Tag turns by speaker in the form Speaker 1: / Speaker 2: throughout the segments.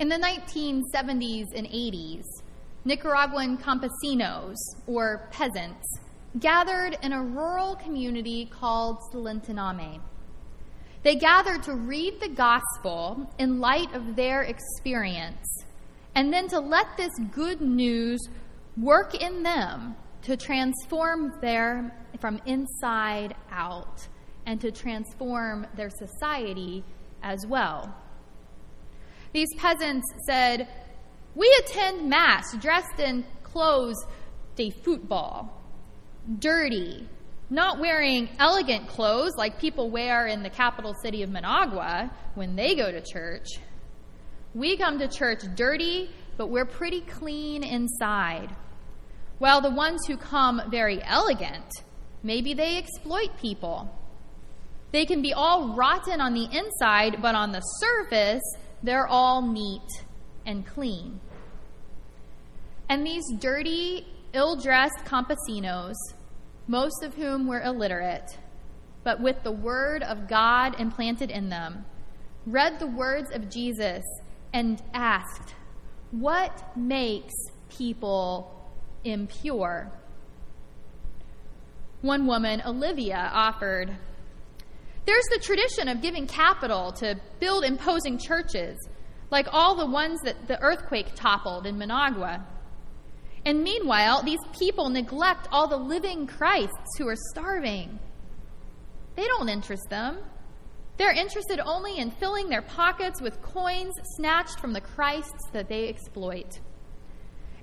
Speaker 1: In the 1970s and 80s, Nicaraguan campesinos, or peasants, gathered in a rural community called Solentiname. They gathered to read the gospel in light of their experience, and then to let this good news work in them to transform their from inside out and to transform their society as well. These peasants said, We attend Mass dressed in clothes de football, dirty, not wearing elegant clothes like people wear in the capital city of Managua when they go to church. We come to church dirty, but we're pretty clean inside. While the ones who come very elegant, maybe they exploit people. They can be all rotten on the inside, but on the surface, they're all neat and clean. And these dirty, ill dressed campesinos, most of whom were illiterate, but with the word of God implanted in them, read the words of Jesus and asked, What makes people impure. One woman, Olivia, offered There's the tradition of giving capital to build imposing churches, like all the ones that the earthquake toppled in Managua. And meanwhile, these people neglect all the living Christs who are starving. They don't interest them. They're interested only in filling their pockets with coins snatched from the Christs that they exploit.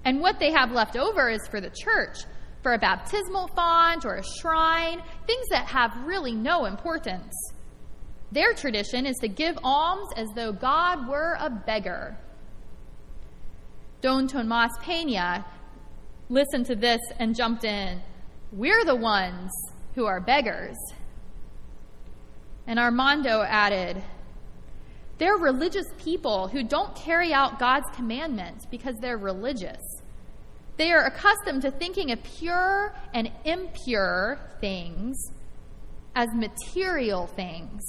Speaker 1: And what they have left over is for the church, for a baptismal font or a shrine, things that have really no importance. Their tradition is to give alms as though God were a beggar. Don Tomas Pena listened to this and jumped in. We're the ones who are beggars. And Armando added, they're religious people who don't carry out God's commandments because they're religious. They are accustomed to thinking of pure and impure things as material things,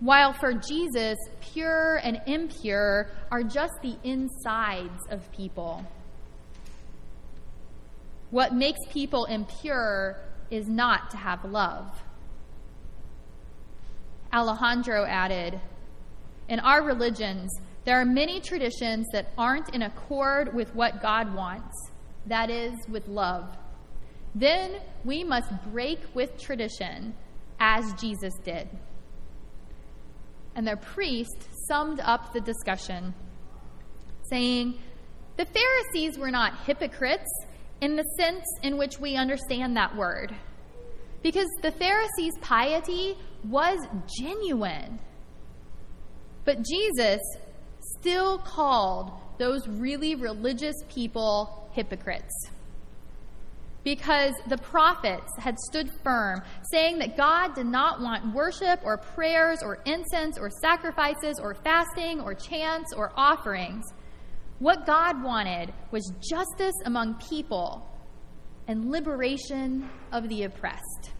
Speaker 1: while for Jesus, pure and impure are just the insides of people. What makes people impure is not to have love. Alejandro added, In our religions, there are many traditions that aren't in accord with what God wants, that is, with love. Then we must break with tradition as Jesus did. And their priest summed up the discussion, saying, The Pharisees were not hypocrites in the sense in which we understand that word, because the Pharisees' piety was genuine. But Jesus still called those really religious people hypocrites. Because the prophets had stood firm, saying that God did not want worship or prayers or incense or sacrifices or fasting or chants or offerings. What God wanted was justice among people and liberation of the oppressed.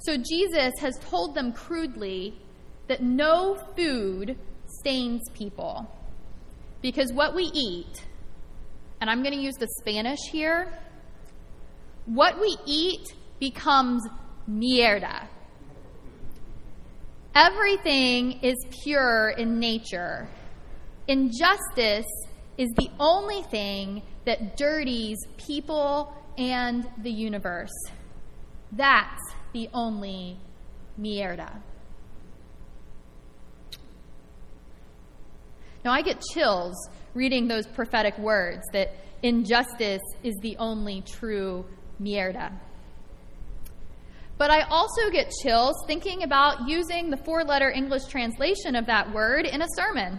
Speaker 1: So Jesus has told them crudely that no food stains people. Because what we eat, and I'm going to use the Spanish here, what we eat becomes mierda. Everything is pure in nature. Injustice is the only thing that dirties people and the universe. That's the only mierda. Now, I get chills reading those prophetic words that injustice is the only true mierda. But I also get chills thinking about using the four letter English translation of that word in a sermon.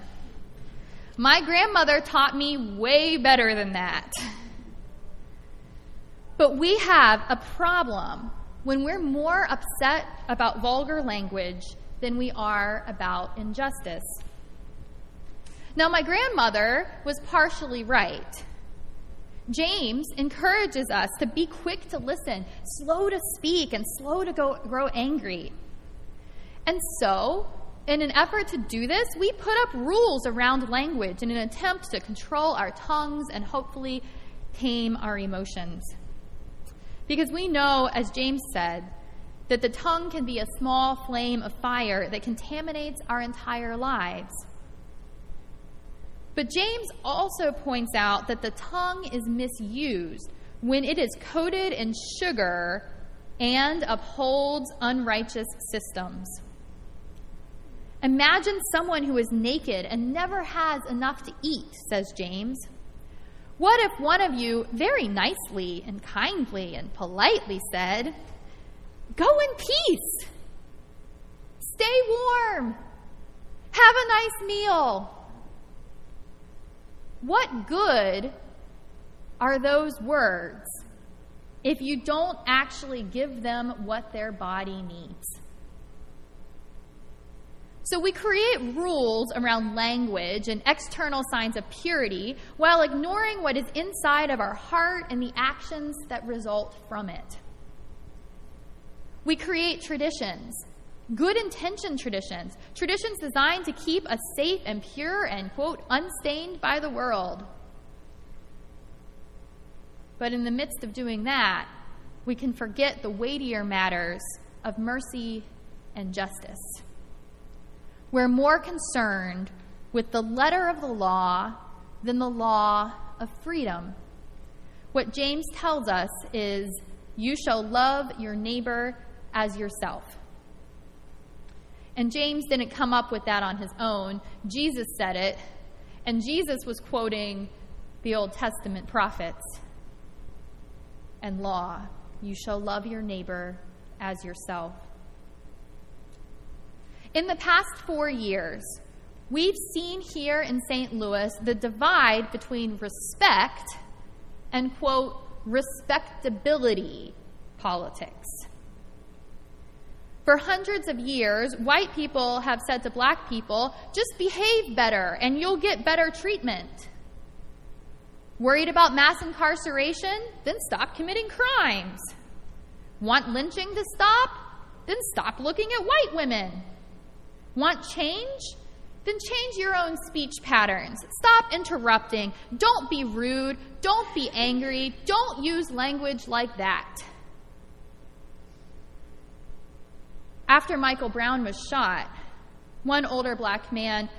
Speaker 1: My grandmother taught me way better than that. But we have a problem when we're more upset about vulgar language than we are about injustice. Now, my grandmother was partially right. James encourages us to be quick to listen, slow to speak, and slow to go, grow angry. And so, in an effort to do this, we put up rules around language in an attempt to control our tongues and hopefully tame our emotions. Because we know, as James said, that the tongue can be a small flame of fire that contaminates our entire lives. But James also points out that the tongue is misused when it is coated in sugar and upholds unrighteous systems. Imagine someone who is naked and never has enough to eat, says James. What if one of you very nicely and kindly and politely said, Go in peace, stay warm, have a nice meal? What good are those words if you don't actually give them what their body needs? So we create rules around language and external signs of purity while ignoring what is inside of our heart and the actions that result from it. We create traditions, good intention traditions, traditions designed to keep us safe and pure and, quote, unstained by the world. But in the midst of doing that, we can forget the weightier matters of mercy and justice. We're more concerned with the letter of the law than the law of freedom. What James tells us is, You shall love your neighbor as yourself. And James didn't come up with that on his own. Jesus said it, and Jesus was quoting the Old Testament prophets and law. You shall love your neighbor as yourself. In the past four years, we've seen here in St. Louis the divide between respect and, quote, respectability politics. For hundreds of years, white people have said to black people, just behave better and you'll get better treatment. Worried about mass incarceration? Then stop committing crimes. Want lynching to stop? Then stop looking at white women. Want change? Then change your own speech patterns. Stop interrupting. Don't be rude. Don't be angry. Don't use language like that. After Michael Brown was shot, one older black man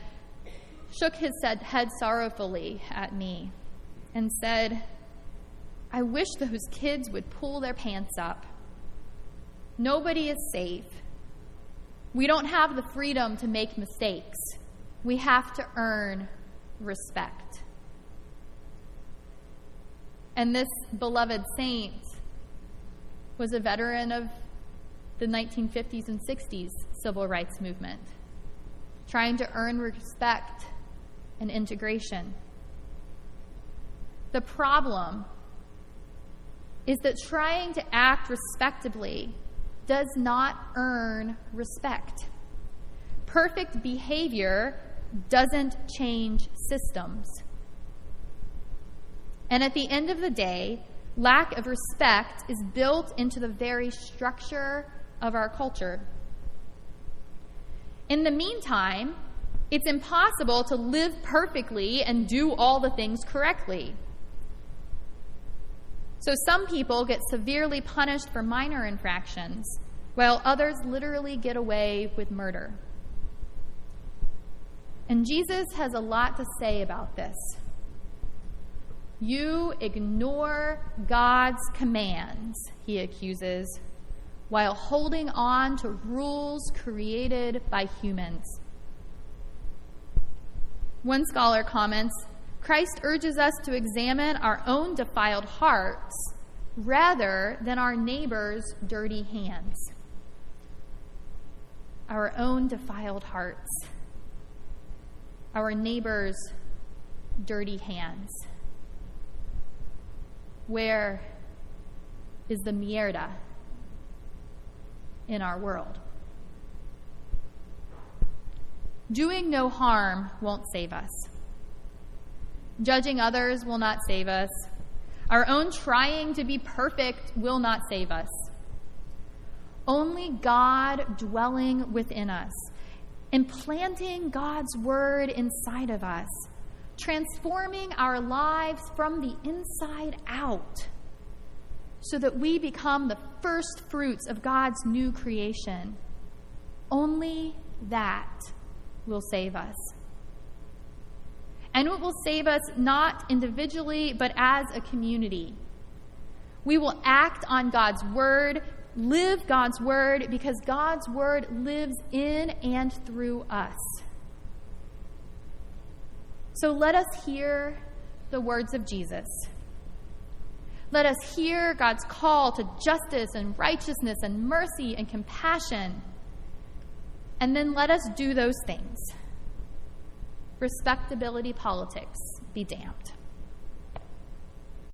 Speaker 1: shook his head sorrowfully at me and said, I wish those kids would pull their pants up. Nobody is safe. We don't have the freedom to make mistakes. We have to earn respect. And this beloved saint was a veteran of the 1950s and 60s civil rights movement, trying to earn respect and integration. The problem is that trying to act respectably does not earn respect. Perfect behavior doesn't change systems. And at the end of the day, lack of respect is built into the very structure of our culture. In the meantime, it's impossible to live perfectly and do all the things correctly. So some people get severely punished for minor infractions, while others literally get away with murder. And Jesus has a lot to say about this. You ignore God's commands, he accuses, while holding on to rules created by humans. One scholar comments Christ urges us to examine our own defiled hearts rather than our neighbor's dirty hands. Our own defiled hearts, our neighbor's dirty hands. Where is the mierda in our world? Doing no harm won't save us. Judging others will not save us. Our own trying to be perfect will not save us. Only God dwelling within us implanting God's word inside of us, transforming our lives from the inside out so that we become the first fruits of God's new creation. Only that will save us. And it will save us not individually, but as a community. We will act on God's word, live God's word, because God's word lives in and through us. So let us hear the words of Jesus. Let us hear God's call to justice and righteousness and mercy and compassion. And then let us do those things. Respectability politics be damned.